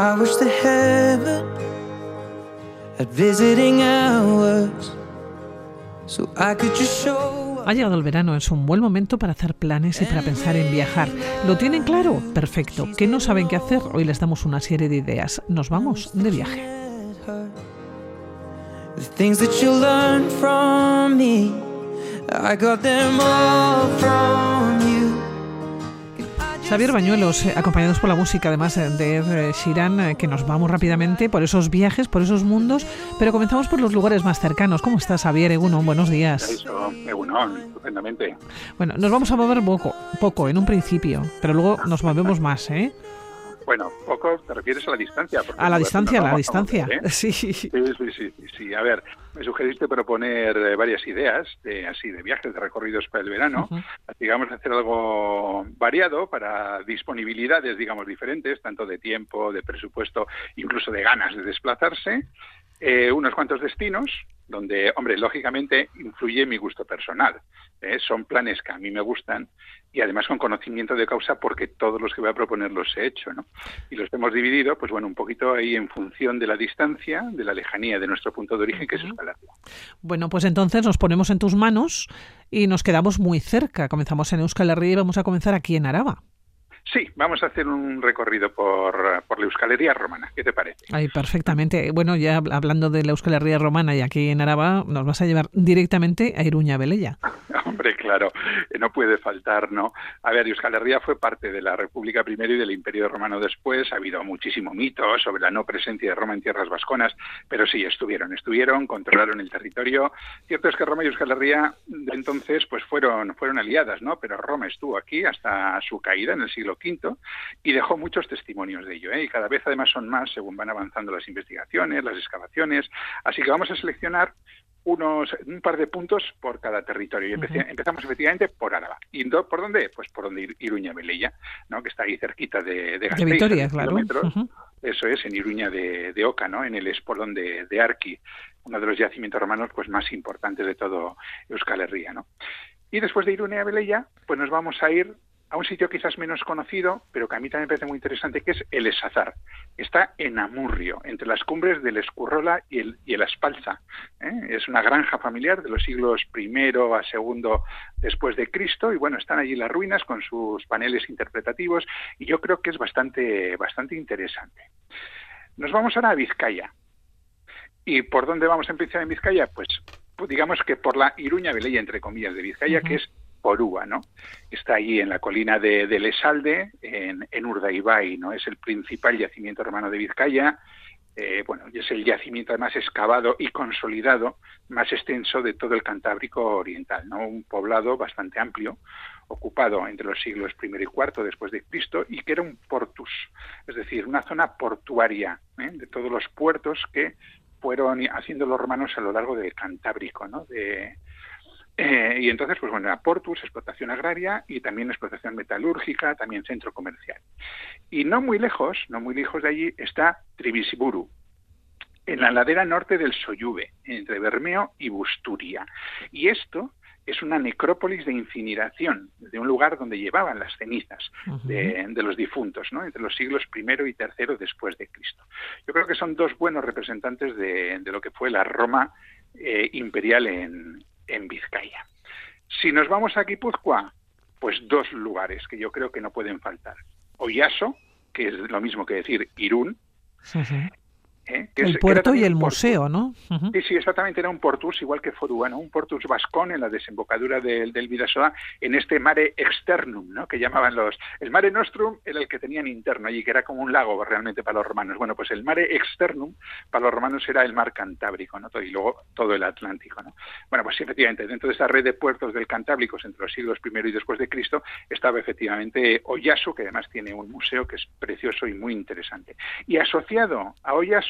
I wish the heaven had visiting hours so I could just show Ha llegado el verano, es un buen momento para hacer planes y para pensar en viajar. ¿Lo tienen claro? Perfecto. ¿Qué no saben qué hacer? Hoy les damos una serie de ideas. Nos vamos de viaje. I got them all from you. Xavier Bañuelos, eh, acompañados por la música además eh, de Ed Sheeran, eh, que nos vamos rápidamente por esos viajes, por esos mundos, pero comenzamos por los lugares más cercanos. ¿Cómo estás, Xavier Egunon? Buenos días. Eso, Egunon, estupendamente. Bueno, nos vamos a mover poco, poco en un principio, pero luego nos movemos más, ¿eh? Bueno, poco te refieres a la distancia. A la distancia, a la distancia. ¿eh? Sí. Sí, sí, sí. A ver, me sugeriste proponer eh, varias ideas de así de viajes, de recorridos para el verano. Digamos hacer algo variado para disponibilidades, digamos, diferentes, tanto de tiempo, de presupuesto, incluso de ganas de desplazarse. Eh, unos cuantos destinos donde, hombre, lógicamente influye mi gusto personal. ¿eh? Son planes que a mí me gustan y además con conocimiento de causa porque todos los que voy a proponer los he hecho, ¿no? Y los hemos dividido, pues bueno, un poquito ahí en función de la distancia, de la lejanía de nuestro punto de origen, que es Euskal Herria. Bueno, pues entonces nos ponemos en tus manos y nos quedamos muy cerca. Comenzamos en Euskal Herria y vamos a comenzar aquí en Araba. Sí, vamos a hacer un recorrido por, por la Euskal Herria romana. ¿Qué te parece? Ay, perfectamente. Bueno, ya hab- hablando de la Euskal Herria romana y aquí en Araba, nos vas a llevar directamente a Iruña Velella. Hombre, claro, eh, no puede faltar, ¿no? A ver, Euskal Herria fue parte de la República primero y del Imperio Romano después. Ha habido muchísimo mito sobre la no presencia de Roma en tierras vasconas, pero sí, estuvieron, estuvieron, controlaron el territorio. Cierto es que Roma y Euskal Herria de entonces pues fueron, fueron aliadas, ¿no? Pero Roma estuvo aquí hasta su caída en el siglo V y dejó muchos testimonios de ello, ¿eh? Y cada vez además son más según van avanzando las investigaciones, las excavaciones. Así que vamos a seleccionar unos un par de puntos por cada territorio y empece- empezamos efectivamente por Álava. ¿Y do- por dónde? Pues por donde Ir- Iruña Velella, ¿no? que está ahí cerquita de, de De Gasteiz, Vitoria, 10 claro. Eso es, en Iruña de, de Oca, ¿no? en el espolón de, de Arqui, uno de los yacimientos romanos pues más importantes de todo Euskal Herria. ¿no? Y después de Iruña Velella, pues nos vamos a ir a un sitio quizás menos conocido, pero que a mí también me parece muy interesante, que es el Esazar. Está en Amurrio, entre las cumbres del Escurrola y el, y el Aspalza. ¿eh? Es una granja familiar de los siglos I a segundo después de Cristo, y bueno, están allí las ruinas con sus paneles interpretativos, y yo creo que es bastante, bastante interesante. Nos vamos ahora a Vizcaya. ¿Y por dónde vamos a empezar en Vizcaya? Pues, pues digamos que por la Iruña Velella, entre comillas, de Vizcaya, que es Porúa, ¿no? Está allí en la colina de, de Lesalde, en, en Urdaibai, ¿no? Es el principal yacimiento romano de Vizcaya. Eh, bueno, es el yacimiento además excavado y consolidado más extenso de todo el Cantábrico Oriental, ¿no? Un poblado bastante amplio, ocupado entre los siglos I y IV después de Cristo y que era un portus, es decir, una zona portuaria ¿eh? de todos los puertos que fueron haciendo los romanos a lo largo del Cantábrico, ¿no? Eh, y entonces, pues bueno, era portus, explotación agraria y también explotación metalúrgica, también centro comercial. Y no muy lejos, no muy lejos de allí, está Tribisiburu, en la ladera norte del Soyube, entre Bermeo y Busturia. Y esto es una necrópolis de incineración, de un lugar donde llevaban las cenizas de, de los difuntos, ¿no? entre los siglos I y III después de Cristo. Yo creo que son dos buenos representantes de, de lo que fue la Roma eh, imperial en, en Vizcaya. Si nos vamos a Guipúzcoa, pues dos lugares que yo creo que no pueden faltar. Oyaso, que es lo mismo que decir Irún. ¿Eh? que El puerto y el portus. museo, ¿no? Sí, sí, exactamente, era un portus, igual que Forúa, ¿no? Un portus vascón en la desembocadura del, del Vidasoa, en este mare externum, ¿no? Que llamaban los... El mare nostrum era el que tenían interno allí, que era como un lago realmente para los romanos. Bueno, pues el mare externum para los romanos era el mar Cantábrico, ¿no? Y luego todo el Atlántico, ¿no? Bueno, pues sí, efectivamente, dentro de esa red de puertos del Cantábrico entre los siglos I y después de Cristo estaba efectivamente Oyaso, que además tiene un museo que es precioso y muy interesante. Y asociado a Oyaso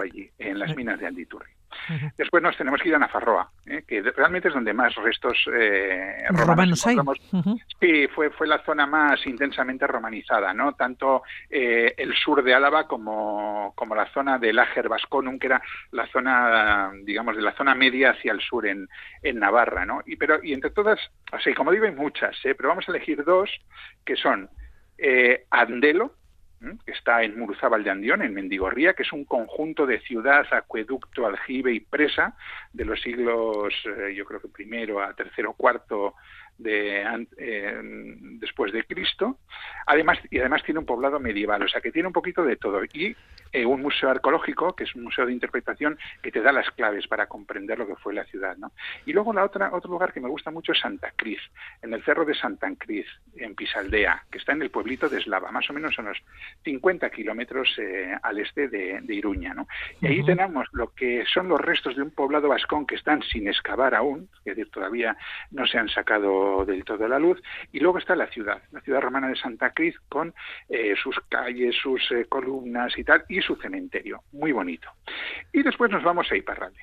tenemos las minas de Aldeiturri, que están en Peñasdaya, en Oyarchun. Digo asociado porque Oyasu era puerto de, salida precisamente de lo que se explotaba en las minas de Aldeiturri, que era básicamente galena argentífera. ¿no? Y además, fíjate, fueron explotadas desde antes de la llegada de Roma y estuvieron en, en uso hasta 1984. O sea que fíjate si esas minas han sido explotadas. Bueno, uno de los, de los digamos, emporios mineros que, se, que hicieron los romanos aquí en el norte estuvo allí, en las minas de Anditurri. Después nos tenemos que ir a Nafarroa, ¿eh? que realmente es donde más restos eh, romanos, hay. Sí, fue, fue la zona más intensamente romanizada, ¿no? Tanto eh, el sur de Álava como, como la zona del Ager Vasconum, que era la zona, digamos, de la zona media hacia el sur en, en Navarra, ¿no? Y, pero, y entre todas, así como digo, hay muchas, pero vamos a elegir dos que son Andelo, que está en Muruzábal de Andión, en Mendigorría, que es un conjunto de ciudad, acueducto, aljibe y presa de los siglos, eh, yo creo que primero a tercero, cuarto de, eh, después de Cristo. Además, y además tiene un poblado medieval, o sea que tiene un poquito de todo. Y eh, un museo arqueológico, que es un museo de interpretación, que te da las claves para comprender lo que fue la ciudad. ¿no? Y luego la otra, otro lugar que me gusta mucho es Santa Cris, en el cerro de Santa Cris, en Pisaldea, que está en el pueblito de Eslava, más o menos unos 50 kilómetros eh, al este de, Iruña. ¿no? Y ahí tenemos lo que son los restos de un poblado vascón que están sin excavar aún, es decir, todavía no se han sacado del todo la luz. Y luego está la ciudad, la ciudad romana de Santa Cruz, con eh, sus calles, sus eh, columnas y tal, y su cementerio, muy bonito. Y después nos vamos a Iparralde.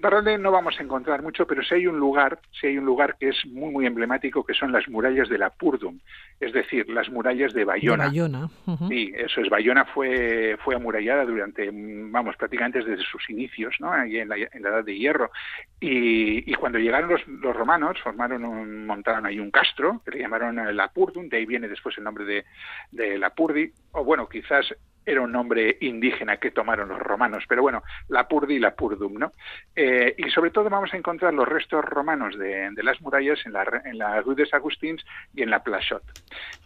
Para no vamos a encontrar mucho, pero si hay un lugar, si hay un lugar que es muy muy emblemático, que son las murallas de la Purdum, es decir, las murallas de Bayona. Bayona. Sí, eso es. Bayona fue fue amurallada durante, vamos, prácticamente desde sus inicios, ¿no? Ahí en la, Edad de Hierro. Y, cuando llegaron los, los romanos, formaron un, montaron ahí un castro que le llamaron la Purdum, de ahí viene después el nombre de, de la Purdi, o bueno, quizás era un nombre indígena que tomaron los romanos, pero bueno, la Purdi y la Purdum, ¿no? Eh, y sobre todo vamos a encontrar los restos romanos de, las murallas en la, en la Rue des Agustins y en la Plachot.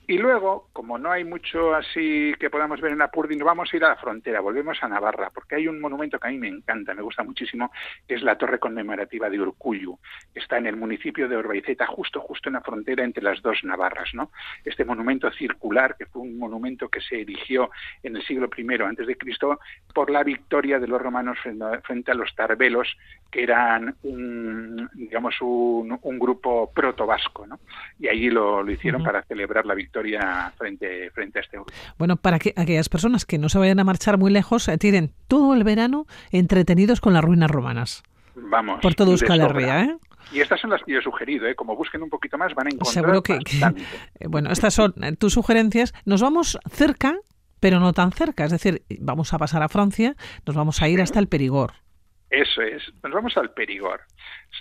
Y luego, como no hay mucho así que podamos ver en la Purdi, vamos a ir a la frontera, volvemos a Navarra, porque hay un monumento que a mí me encanta, me gusta muchísimo, que es la Torre Conmemorativa de Urcuyu, está en el municipio de Orbaiceta, justo, justo en la frontera entre las dos Navarras, ¿no? Este monumento circular, que fue un monumento que se erigió en el siglo I antes de Cristo por la victoria de los romanos frente a los tarbelos, que eran un, digamos, un, grupo proto-vasco, ¿no? Y allí lo, hicieron para celebrar la victoria frente, frente a este grupo. Bueno, para que aquellas personas que no se vayan a marchar muy lejos, eh, tienen todo el verano entretenidos con las ruinas romanas. Vamos. Por todo Euskal Herria, ¿eh? Y estas son las que yo he sugerido, ¿eh? como busquen un poquito más van a encontrar. Seguro que, eh, bueno, estas son tus sugerencias. Nos vamos cerca pero no tan cerca. Es decir, vamos a pasar a Francia, nos vamos a ir hasta el Perigord. Eso es, nos vamos al Perigord.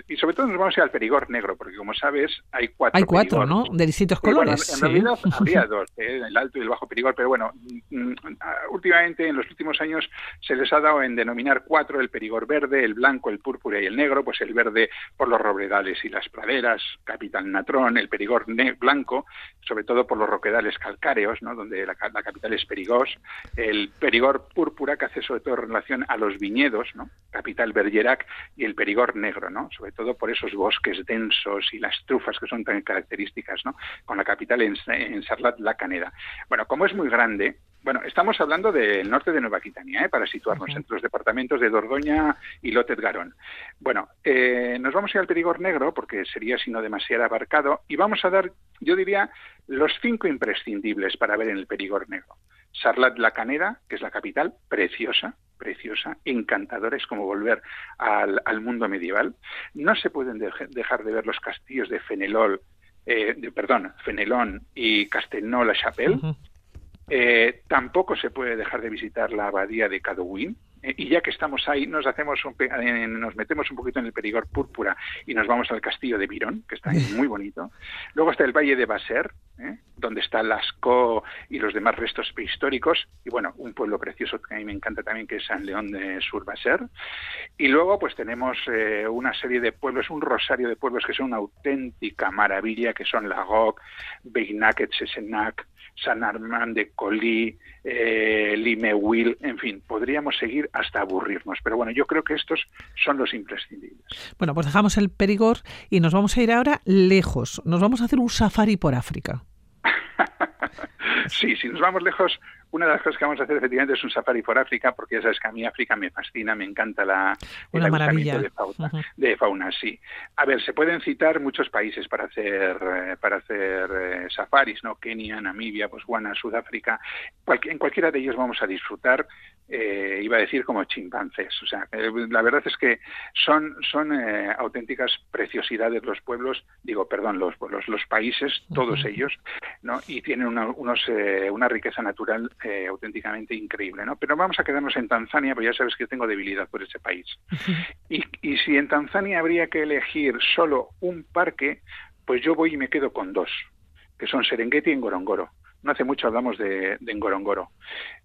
Y sobre todo nos vamos a ir al Perigord negro, porque como sabes, hay cuatro. Hay cuatro, ¿no? De distintos colores. en realidad habría dos, ¿eh? el alto y el bajo Perigord, pero bueno, mm, últimamente, en los últimos años, se les ha dado en denominar cuatro: el Perigord verde, el blanco, el púrpura y el negro. Pues el verde por los robledales y las praderas, capital Natrón, el Perigord blanco, sobre todo por los roquedales calcáreos, ¿no? donde la, capital es Perigós, el Perigord púrpura, que hace sobre todo relación a los viñedos, ¿no? capital Bergerac, y el Perigord negro, ¿no? sobre todo por esos bosques densos y las trufas que son tan características, ¿no? con la capital en, en Sarlat, la Caneda. Bueno, como es muy grande, bueno, estamos hablando del norte de Nueva Aquitania, ¿eh? para situarnos entre los departamentos de Dordoña y Lotet Garón. Bueno, eh, nos vamos a ir al Perigord Negro, porque sería si no demasiado abarcado, y vamos a dar, yo diría, los cinco imprescindibles para ver en el Perigord Negro. Sarlat la Caneda, que es la capital, preciosa, preciosa, encantadora, es como volver al, mundo medieval. No se pueden dejar de ver los castillos de Fenelol, eh, de, perdón, Fenelón y Castelnau-la-Chapelle. Eh, tampoco se puede dejar de visitar la abadía de Cadouin, y ya que estamos ahí, nos hacemos eh, nos metemos un poquito en el Perigord púrpura y nos vamos al castillo de Virón, que está muy bonito. Luego está el valle de Baser, ¿eh? donde está Lascaux y los demás restos prehistóricos, y bueno, un pueblo precioso que a mí me encanta también, que es San León de Surbaser. Y luego pues tenemos una serie de pueblos, un rosario de pueblos que son una auténtica maravilla, que son Lagok, Beinac, Sesenac, San Armand de Colí, eh, Limewil, en fin, podríamos seguir hasta aburrirnos. Pero bueno, yo creo que estos son los imprescindibles. Bueno, pues dejamos el Perigord y nos vamos a ir ahora lejos. Nos vamos a hacer un safari por África. sí, si nos vamos lejos, una de las cosas que vamos a hacer efectivamente es un safari por África, porque ya sabes que a mí África me fascina, me encanta la, una maravilla de fauna, de fauna, sí. A ver, se pueden citar muchos países para hacer eh, para hacer eh, safaris, ¿no? Kenia, Namibia, Botswana, Sudáfrica. en cualquiera de ellos vamos a disfrutar eh, iba a decir como chimpancés. O sea, eh, la verdad es que son, son eh, auténticas preciosidades los pueblos, digo, perdón, los pueblos, los países, todos ellos, ¿no? Y tienen una, unos, una riqueza natural auténticamente increíble, ¿no? Pero vamos a quedarnos en Tanzania, pues ya sabes que tengo debilidad por ese país. y, y si en Tanzania habría que elegir solo un parque, pues yo voy y me quedo con dos, que son Serengeti y Ngorongoro. No hace mucho hablamos de, de, Ngorongoro.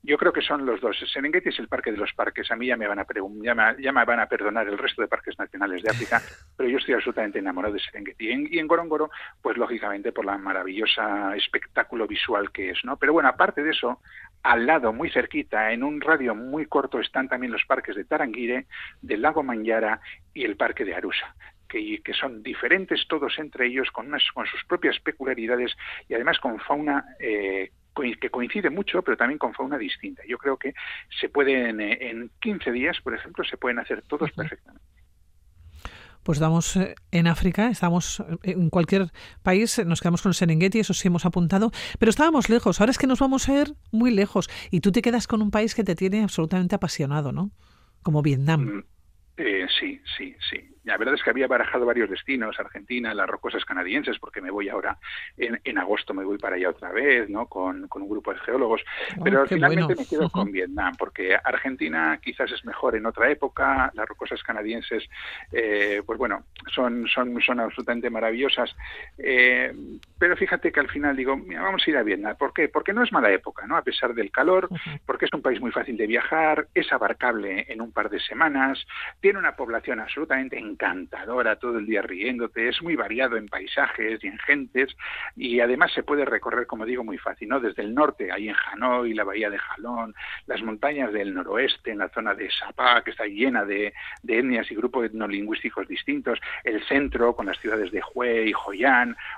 Yo creo que son los dos. Serengeti es el parque de los parques. A mí ya me, van a ya me, ya me van a perdonar el resto de parques nacionales de África, pero yo estoy absolutamente enamorado de Serengeti. Y en, y en Ngorongoro, pues lógicamente por la maravillosa espectáculo visual que es, ¿no? Pero bueno, aparte de eso, al lado, muy cerquita, en un radio muy corto, están también los parques de Tarangire, del lago Manyara y el parque de Arusa que, son diferentes todos entre ellos, con, unas, con sus propias peculiaridades y además con fauna eh, que coincide mucho, pero también con fauna distinta. Yo creo que se pueden, eh, en 15 días, por ejemplo, se pueden hacer todos perfectamente. Pues estamos eh, en África, estamos en cualquier país, nos quedamos con Serengeti, eso sí hemos apuntado, pero estábamos lejos, ahora es que nos vamos a ir muy lejos y tú te quedas con un país que te tiene absolutamente apasionado, ¿no? Como Vietnam. Mm, sí, sí, sí la verdad es que había barajado varios destinos, Argentina, las rocosas canadienses, porque me voy ahora, en, en agosto me voy para allá otra vez, ¿no? Con, con un grupo de geólogos, oh, pero finalmente me quedo con Vietnam, porque Argentina quizás es mejor en otra época, las rocosas canadienses, eh, pues bueno, son, son, son absolutamente maravillosas, eh, pero fíjate que al final digo, mira, vamos a ir a Vietnam, ¿por qué? Porque no es mala época, ¿no? A pesar del calor, porque es un país muy fácil de viajar, es abarcable en un par de semanas, tiene una población absolutamente encantadora, todo el día riéndote, es muy variado en paisajes y en gentes y además se puede recorrer, como digo, muy fácil, ¿no? Desde el norte, ahí en Hanoi, la bahía de Jalón, las montañas del noroeste, en la zona de Sapa, que está llena de, etnias y grupos etnolingüísticos distintos, el centro con las ciudades de Hue y Hoi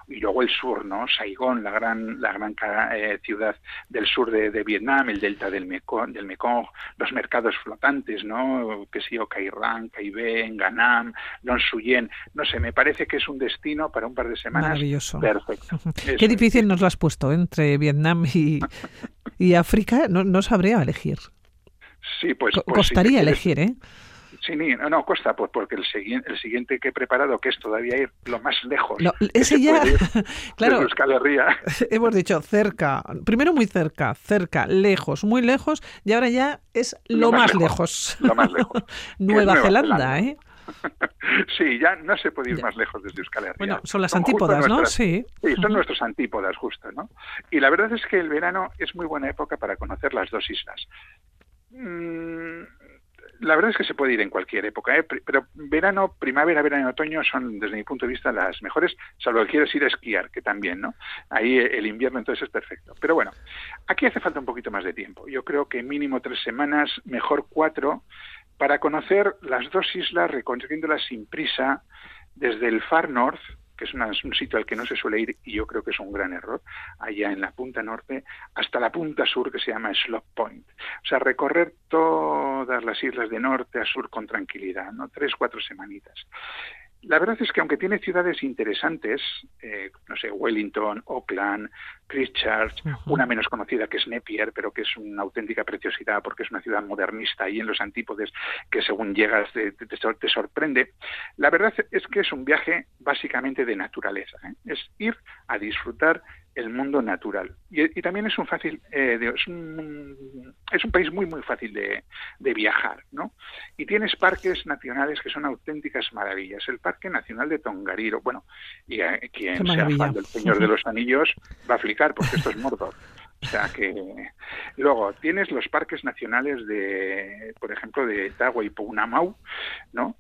y luego el sur, ¿no? Saigón, la gran, la gran eh, ciudad del sur de, Vietnam, el delta del Mekong, del Mekong, los mercados flotantes, ¿no? Que sí, o Cai Rang, Cai Ben, Ganam, Don Suyen, no sé, me parece que es un destino para un par de semanas Maravilloso. perfecto. Qué difícil nos lo has puesto ¿eh? entre Vietnam y, y África, no, no sabría elegir. Sí, pues... pues costaría elegir, ¿eh? Sí, no, no, costa, pues porque el, siguiente, el siguiente que he preparado, que es todavía ir lo más lejos. ese ya, claro, hemos dicho cerca, primero muy cerca, cerca, lejos, muy lejos, y ahora ya es lo, más, lejos. Lo más lejos. Nueva, Zelanda, ¿eh? sí, ya no se puede ir más lejos desde Euskal Herria. Bueno, son las antípodas, ¿no? Sí. Sí, son nuestros antípodas, justo, ¿no? Y la verdad es que el verano es muy buena época para conocer las dos islas. Mm, la verdad es que se puede ir en cualquier época, ¿eh? pero verano, primavera, verano y otoño son, desde mi punto de vista, las mejores, salvo que quieres ir a esquiar, que también, ¿no? Ahí el invierno entonces es perfecto. Pero bueno, aquí hace falta un poquito más de tiempo. Yo creo que mínimo tres semanas, mejor cuatro, para conocer las dos islas recorriéndolas sin prisa desde el Far North, que es un sitio al que no se suele ir y yo creo que es un gran error, allá en la punta norte, hasta la punta sur que se llama Slop Point. O sea, recorrer todas las islas de norte a sur con tranquilidad, ¿no? Tres, cuatro semanitas. La verdad es que aunque tiene ciudades interesantes, eh, no sé, Wellington, Auckland, Christchurch, una menos conocida que es Napier, pero que es una auténtica preciosidad porque es una ciudad modernista y en los antípodes que según llegas te, te, sorprende, la verdad es que es un viaje básicamente de naturaleza. ¿eh? Es ir a disfrutar el mundo natural. Y, también es un fácil, eh, es, un, es, un, país muy muy fácil de, de, viajar, ¿no? Y tienes parques nacionales que son auténticas maravillas. El Parque Nacional de Tongariro, bueno, y eh, quien sea fan del Señor de los Anillos va a flicar porque esto es Mordor. O sea que luego tienes los parques nacionales de, por ejemplo, de Tagua y Pounamau, ¿no?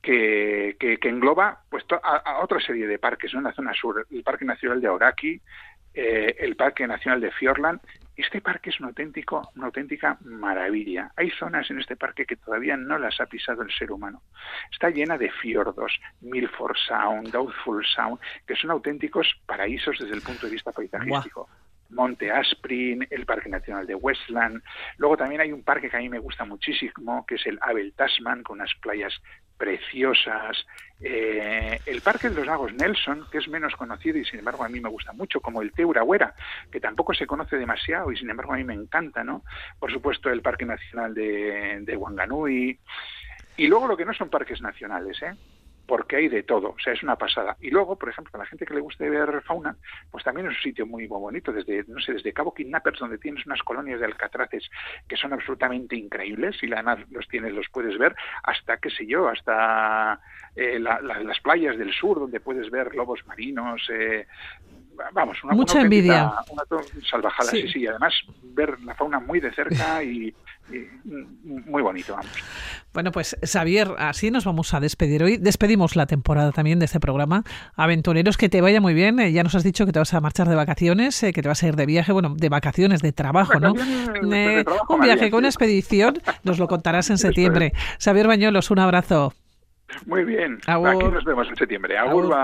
Que, que, engloba pues a, otra serie de parques ¿no? en la zona sur, el Parque Nacional de Auraki, eh, el Parque Nacional de Fiordland. Este parque es un auténtico, una auténtica maravilla. Hay zonas en este parque que todavía no las ha pisado el ser humano. Está llena de fiordos, Milford Sound, Doubtful Sound, que son auténticos paraísos desde el punto de vista paisajístico. Monte Asprin, el Parque Nacional de Westland. Luego también hay un parque que a mí me gusta muchísimo, que es el Abel Tasman, con unas playas preciosas. Eh, el Parque de los Lagos Nelson, que es menos conocido y sin embargo a mí me gusta mucho, como el Teurahuera, que tampoco se conoce demasiado y sin embargo a mí me encanta, ¿no? Por supuesto el Parque Nacional de, de Wanganui. Y luego lo que no son parques nacionales, ¿eh? Porque hay de todo, o sea, es una pasada. Y luego, por ejemplo, a la gente que le guste ver fauna, pues también es un sitio muy, bonito, desde, no sé, desde Cabo Kidnappers, donde tienes unas colonias de alcatraces que son absolutamente increíbles, y además los tienes, los puedes ver, hasta, qué sé yo, hasta eh, las playas del sur, donde puedes ver lobos marinos, eh, vamos, una, mucha envidia. Una salvajada, sí. sí, Además, ver la fauna muy de cerca y, muy bonito, vamos. Bueno, pues Xavier, así nos vamos a despedir hoy. Despedimos la temporada también de este programa. Aventureros, que te vaya muy bien. Eh, ya nos has dicho que te vas a marchar de vacaciones, eh, que te vas a ir de viaje, bueno, de vacaciones, de trabajo, ¿no? Eh, un viaje con una expedición, nos lo contarás en septiembre. Xavier Bañuelos, un abrazo. Muy bien. Aquí nos vemos en septiembre. Agur.